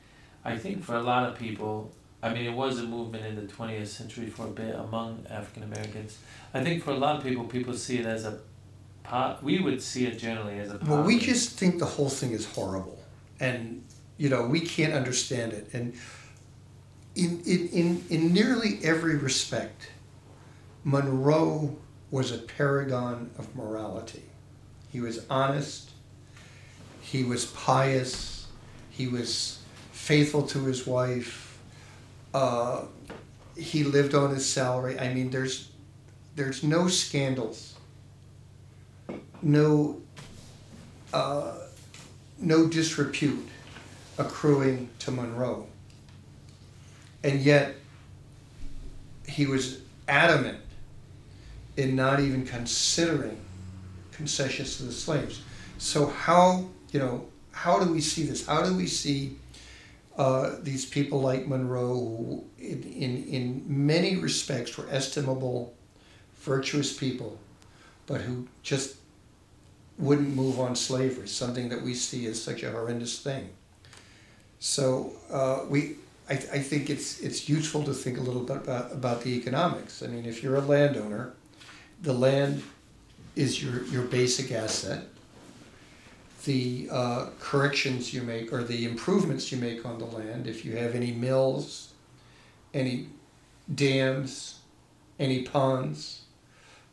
I think for a lot of people I mean, it was a movement in the 20th century for a bit among African Americans. I think for a lot of people, people see it as a pot. We would see it generally as a. Well, we just think the whole thing is horrible, and you know we can't understand it. And in in in, in nearly every respect, Monroe was a paragon of morality. He was honest. He was pious. He was faithful to his wife. Uh, he lived on his salary. I mean, there's there's no scandals. No uh, no disrepute accruing to Monroe. And yet, he was adamant in not even considering concessions to the slaves. So, how, you know, how do we see this? How do we see uh, these people like Monroe, who in, in, in many respects were estimable, virtuous people, but who just wouldn't move on slavery, something that we see as such a horrendous thing. So uh, we, I, I think it's it's useful to think a little bit about, about the economics. I mean, if you're a landowner, the land is your, your basic asset. The uh, corrections you make or the improvements you make on the land, if you have any mills, any dams, any ponds,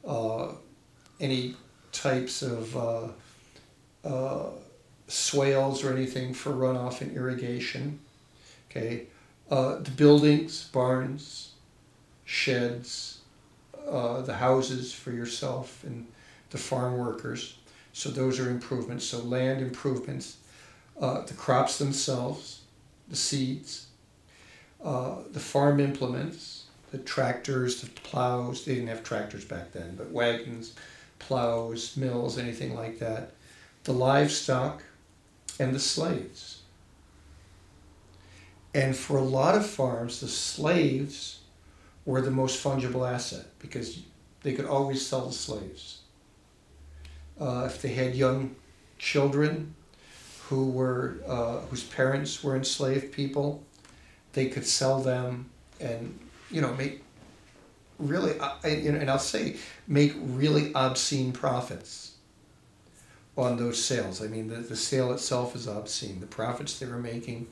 uh, any types of uh, uh, swales or anything for runoff and irrigation. Okay, uh, the buildings, barns, sheds, uh, the houses for yourself and the farm workers. So those are improvements. So land improvements, uh, the crops themselves, the seeds, uh, the farm implements, the tractors, the plows. They didn't have tractors back then, but wagons plows, mills, anything like that, the livestock, and the slaves. And for a lot of farms, the slaves were the most fungible asset because they could always sell the slaves. Uh, if they had young children who were uh, whose parents were enslaved people, they could sell them and you know make really, uh, and I'll say, make really obscene profits on those sales. I mean, the, the sale itself is obscene. The profits they were making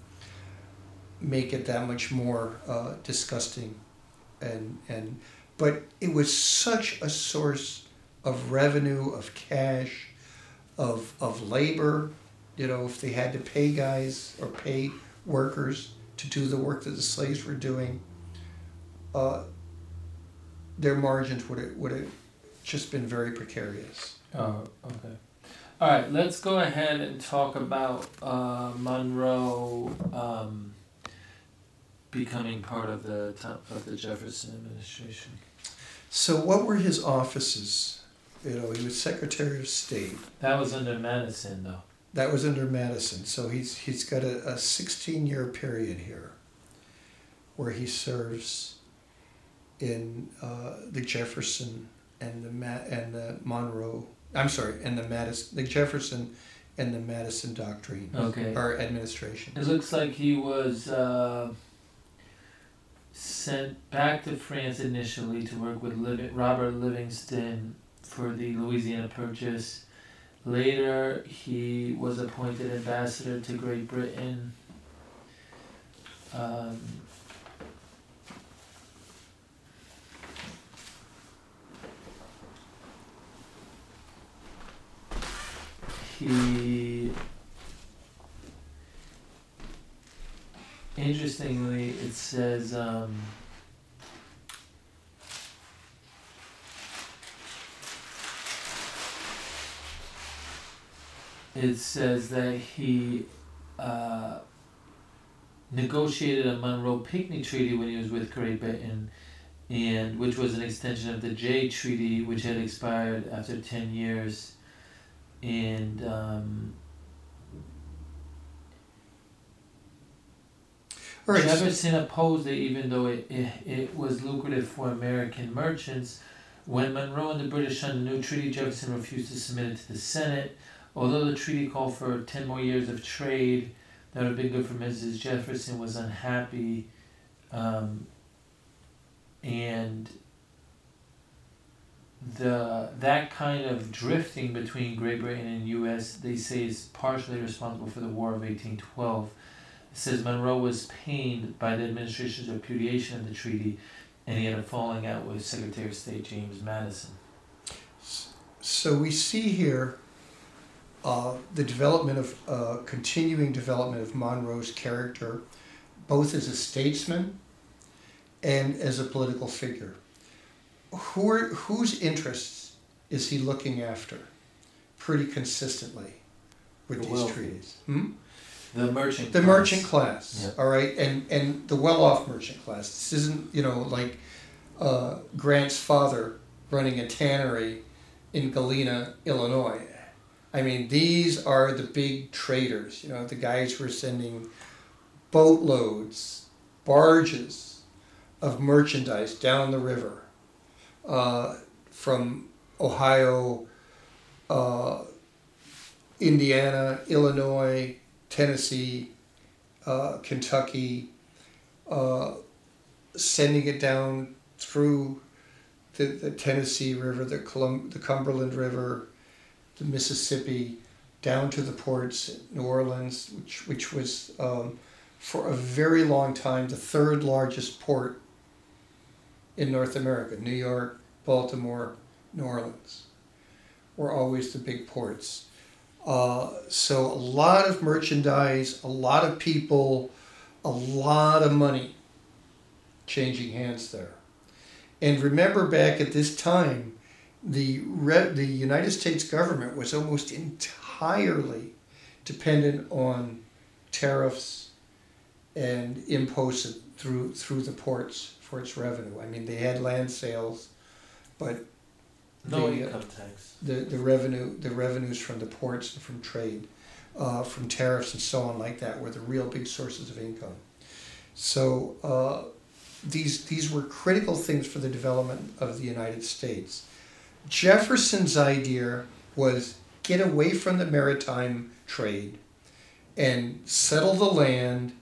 make it that much more uh, disgusting, and and but it was such a source of revenue, of cash, of of labor. You know, if they had to pay guys or pay workers to do the work that the slaves were doing. Uh, their margins would have, would have just been very precarious. Oh, okay. All right, let's go ahead and talk about uh, Monroe um, becoming part of the of the Jefferson administration. So, what were his offices You know, he was Secretary of State. That was under Madison, though. That was under Madison. So he's he's got a, a sixteen year period here where he serves in uh, the Jefferson and the Ma- and the Monroe. I'm sorry, and the Madison, the Jefferson and the Madison Doctrine Okay. or administration. It looks like he was uh, sent back to France initially to work with Liv- Robert Livingston for the Louisiana Purchase. Later, he was appointed ambassador to Great Britain. Um, he interestingly it says um, it says that he uh, negotiated a Monroe Pinkney Treaty when he was with Great Britain, and which was an extension of the Jay Treaty, which had expired after ten years, and um, right. so- Jefferson opposed it even though it, it, it was lucrative for American merchants. When Monroe and the British signed a new treaty, Jefferson refused to submit it to the Senate. Although the treaty called for 10 more years of trade, that would have been good for Mrs. Jefferson, was unhappy. Um, and the that kind of drifting between Great Britain and U.S. they say is partially responsible for the War of 1812. It says Monroe was pained by the administration's repudiation of the treaty, and he had a falling out with Secretary of State James Madison. So we see here uh, the development of uh, continuing development of Monroe's character, both as a statesman and as a political figure. Who are, whose interests is he looking after pretty consistently with The these wealthy. treaties? Hmm? The merchant. The class. merchant class, Yeah. all right, and and the well-off merchant class. This isn't you know like uh, Grant's father running a tannery in Galena, Illinois. I mean, these are the big traders. You know, the guys who are sending boatloads, barges of merchandise down the river uh, from Ohio, uh, Indiana, Illinois, Tennessee, uh, Kentucky, uh, sending it down through the, the Tennessee River, the, Colum- the Cumberland River, the Mississippi, down to the ports New Orleans, which, which was um, for a very long time the third largest port in North America. New York, Baltimore, New Orleans were always the big ports. Uh, so a lot of merchandise, a lot of people, a lot of money changing hands there. And remember back at this time, the re- the United States government was almost entirely dependent on tariffs and imposts through through the ports for its revenue. I mean, they had land sales, but No the, uh, income tax. the, the revenue the revenues from the ports and from trade, uh, from tariffs and so on like that were the real big sources of income. So uh, these these were critical things for the development of the United States. Jefferson's idea was get away from the maritime trade and settle the land,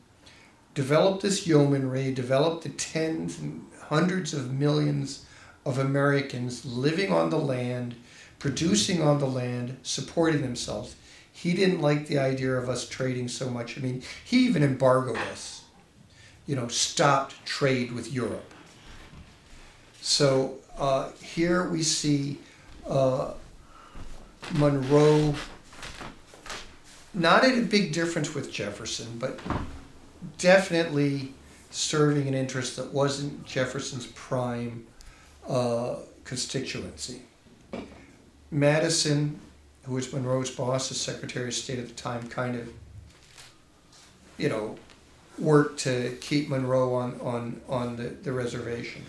develop this yeomanry, develop the tens and hundreds of millions of Americans living on the land, producing on the land, supporting themselves. He didn't like the idea of us trading so much. I mean, he even embargoed us, you know, stopped trade with Europe. So uh, here we see uh, Monroe, not at a big difference with Jefferson, but definitely serving an interest that wasn't Jefferson's prime uh, constituency. Madison, who was Monroe's boss as Secretary of State at the time, kind of, you know, worked to keep Monroe on, on, on the, the reservation.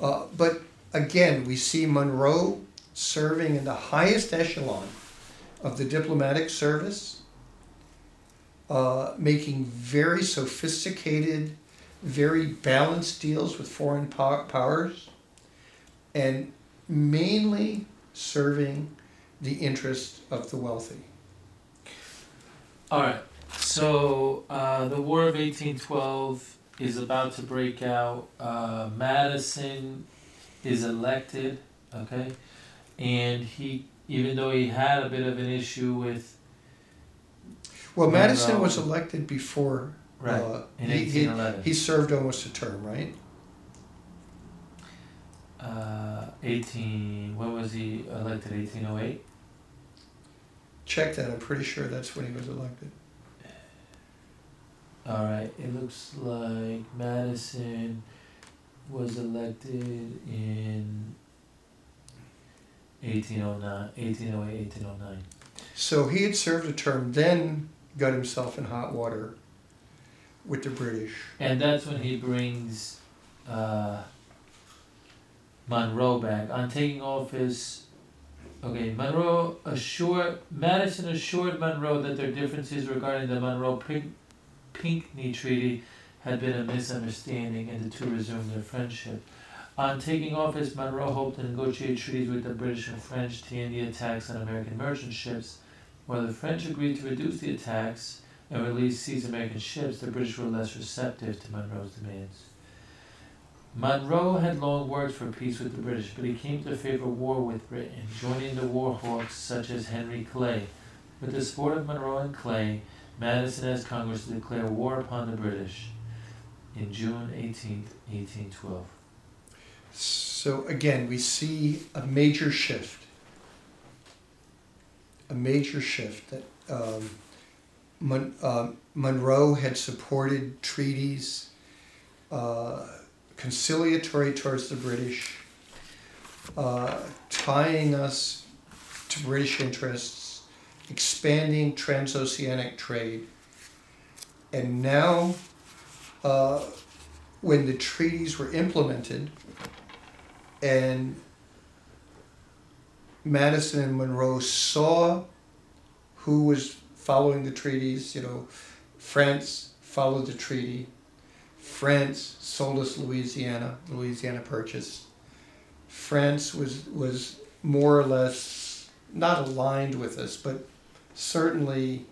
Uh, but again, we see Monroe serving in the highest echelon of the diplomatic service, uh, making very sophisticated, very balanced deals with foreign pow- powers, and mainly serving the interest of the wealthy. All right. So uh, the War of eighteen twelve is about to break out. Uh, Madison is elected. Okay, and he, even though he had a bit of an issue with Well, Madison was elected before. right uh, in he- he- eighteen eleven. He served almost a term, right? Uh, eighteen. When was he elected? Eighteen oh eight. Check that. I'm pretty sure that's when he was elected. All right. It looks like Madison was elected in 1809, 1808, 1809. So he had served a term, then got himself in hot water with the British. And that's when he brings uh, Monroe back. On taking office, okay, Monroe assured, Madison assured Monroe that their differences regarding the Monroe Pink, Pinkney Treaty had been a misunderstanding and the two resumed their friendship. On taking office, Monroe hoped to negotiate treaties with the British and French to end the attacks on American merchant ships. While the French agreed to reduce the attacks, and released seized American ships, the British were less receptive to Monroe's demands. Monroe had long worked for peace with the British, but he came to favor war with Britain, joining the war hawks such as Henry Clay. With the support of Monroe and Clay, Madison asked Congress to declare war upon the British in June 18, 1812. So again, we see a major shift. A major shift that um, Mon- uh, Monroe had supported treaties uh, conciliatory towards the British, uh, tying us to British interests, expanding transoceanic trade. And now, uh, when the treaties were implemented, and Madison and Monroe saw who was following the treaties. You know, France followed the treaty. France sold us Louisiana. Louisiana Purchase. France was was more or less not aligned with us, but certainly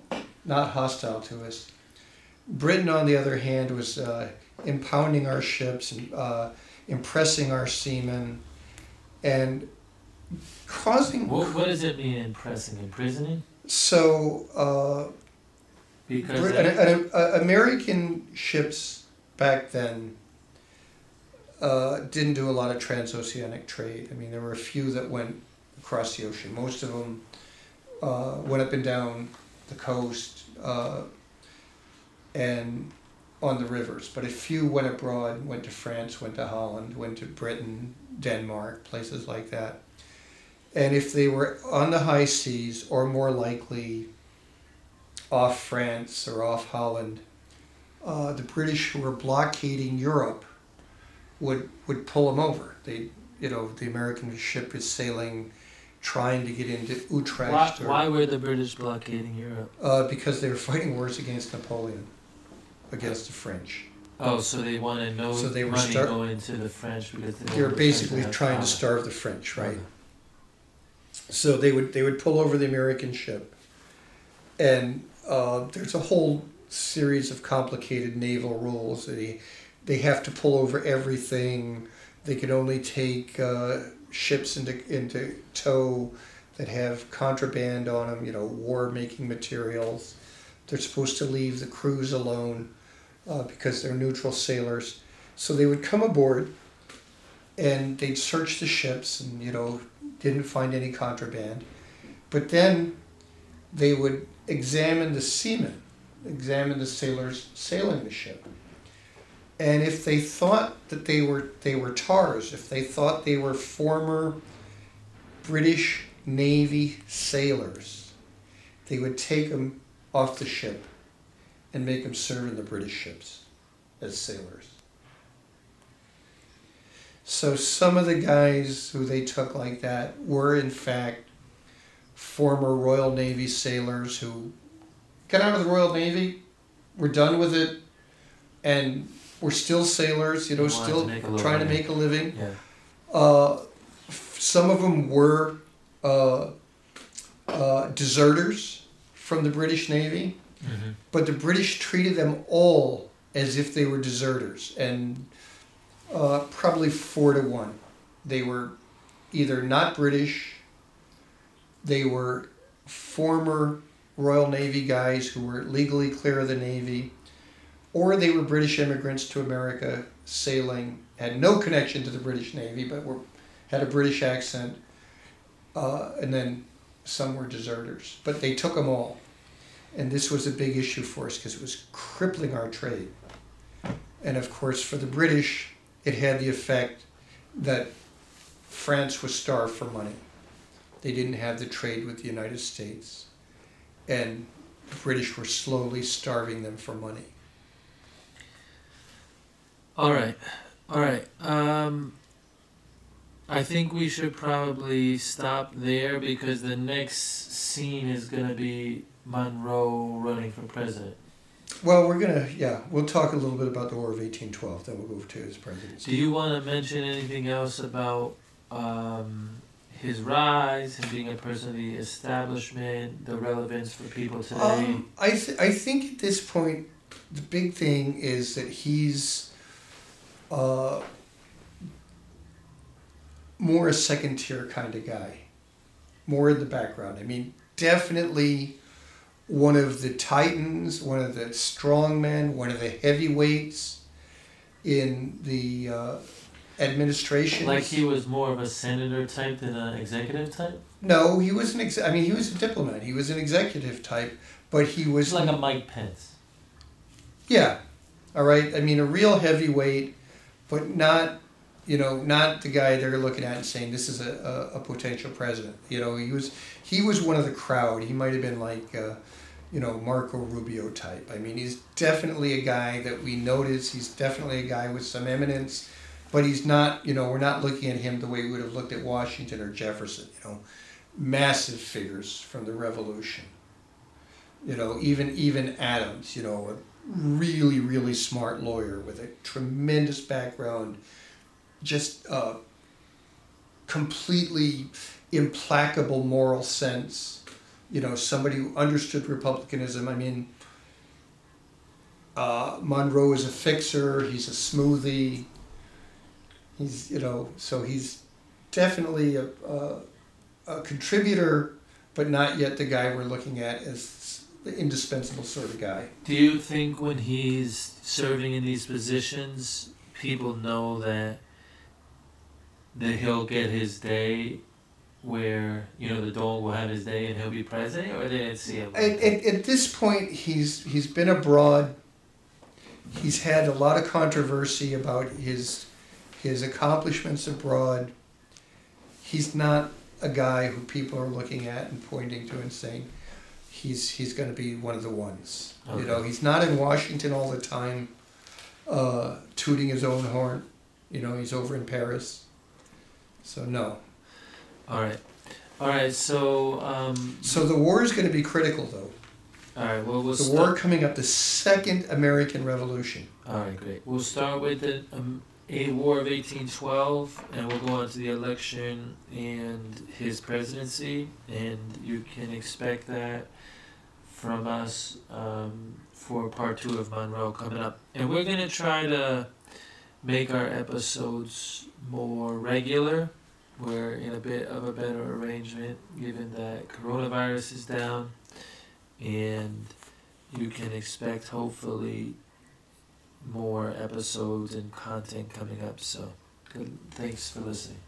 not hostile to us. Britain, on the other hand, was uh, impounding our ships and uh, impressing our seamen, and causing What, what does it mean impressing? Imprisoning? so uh, Because Brit- and- and, uh, American ships back then uh, didn't do a lot of transoceanic trade. I mean, there were a few that went across the ocean. Most of them uh, went up and down the coast uh, and on the rivers. But a few went abroad, went to France, went to Holland, went to Britain, Denmark, places like that. And if they were on the high seas, or more likely off France or off Holland, uh, the British who were blockading Europe would would pull them over. They, you know, the American ship is sailing, trying to get into why, Utrecht, or, why were the British blockading Europe? Uh, because they were fighting wars against Napoleon, against the French. Oh, so they wanted no So they were money star- going to the French because they, They were wanted the French basically trying to starve the French, right? Okay. So they would they would pull over the American ship, and uh, there's a whole series of complicated naval rules. They they have to pull over everything. They can only take uh, ships into into tow that have contraband on them. You know, war making materials. They're supposed to leave the crews alone uh, because they're neutral sailors. So they would come aboard, and they'd search the ships, and you know didn't find any contraband. But then they would examine the seamen, examine the sailors sailing the ship. And if they thought that they were they were tars, if they thought they were former British Navy sailors, they would take them off the ship and make them serve in the British ships as sailors. So some of the guys who they took like that were in fact former Royal Navy sailors who got out of the Royal Navy, were done with it, and were still sailors. You know, to still little trying to make a living. Yeah. Uh, f- some of them were uh, uh, deserters from the British Navy, Mm-hmm. but the British treated them all as if they were deserters, and uh, probably four to one. They were either not British, they were former Royal Navy guys who were legally clear of the Navy, or they were British immigrants to America sailing, had no connection to the British Navy, but were had a British accent, uh, and then some were deserters. But they took them all. And this was a big issue for us because it was crippling our trade. And of course, for the British, it had the effect that France was starved for money. They didn't have the trade with the United States. And the British were slowly starving them for money. All right, all right. Um, I think we should probably stop there because the next scene is gonna be Monroe running for president. Well, we're gonna, yeah, we'll talk a little bit about the War of 1812, then we'll go to his presidency. Do you want to mention anything else about um, his rise, him being a person of the establishment, the relevance for people today? Um, I th- I think at this point, the big thing is that he's uh, more a second tier kind of guy, more in the background. I mean, definitely one of the titans, one of the strong men, one of the heavyweights in the uh, administration. like he was more of a senator type than an executive type? no, he was an ex- I mean, he was a diplomat. He was an executive type, but he was like a Mike Pence. Yeah, all right. I mean, a real heavyweight, but not, you know, not the guy they're looking at and saying this is a, a, a potential president. You know, he was he was one of the crowd. He might have been like, uh, you know, Marco Rubio type. I mean, he's definitely a guy that we notice. He's definitely a guy with some eminence, but he's not. You know, we're not looking at him the way we would have looked at Washington or Jefferson. You know, massive figures from the Revolution. You know, even even Adams. You know, really really smart lawyer with a tremendous background, just uh, completely implacable moral sense. You know, somebody who understood republicanism. I mean, uh, Monroe is a fixer. He's a smoothie. He's you know, so he's definitely a, a, a contributor, but not yet the guy we're looking at as the indispensable sort of guy. Do you think when he's serving in these positions, people know that that he'll get his day, where you know the dog will have his day and he'll be president, or they didn't see him? At, at, at this point, he's he's been abroad. He's had a lot of controversy about his his accomplishments abroad. He's not a guy who people are looking at and pointing to and saying he's he's going to be one of the ones. You know, he's not in Washington all the time, uh, tooting his own horn. You know, he's over in Paris. So no. All right, all right. So um, So the war is going to be critical, though. all right. Well, we'll The start. war coming up, the second American Revolution. All right, great. We'll start with the um, a War of eighteen twelve, and we'll go on to the election and his presidency, and you can expect that from us um, for part two of Monroe coming up. And we're gonna try to make our episodes more regular. We're in a bit of a better arrangement given that coronavirus is down, and you can expect hopefully more episodes and content coming up. So, good. Thanks for listening.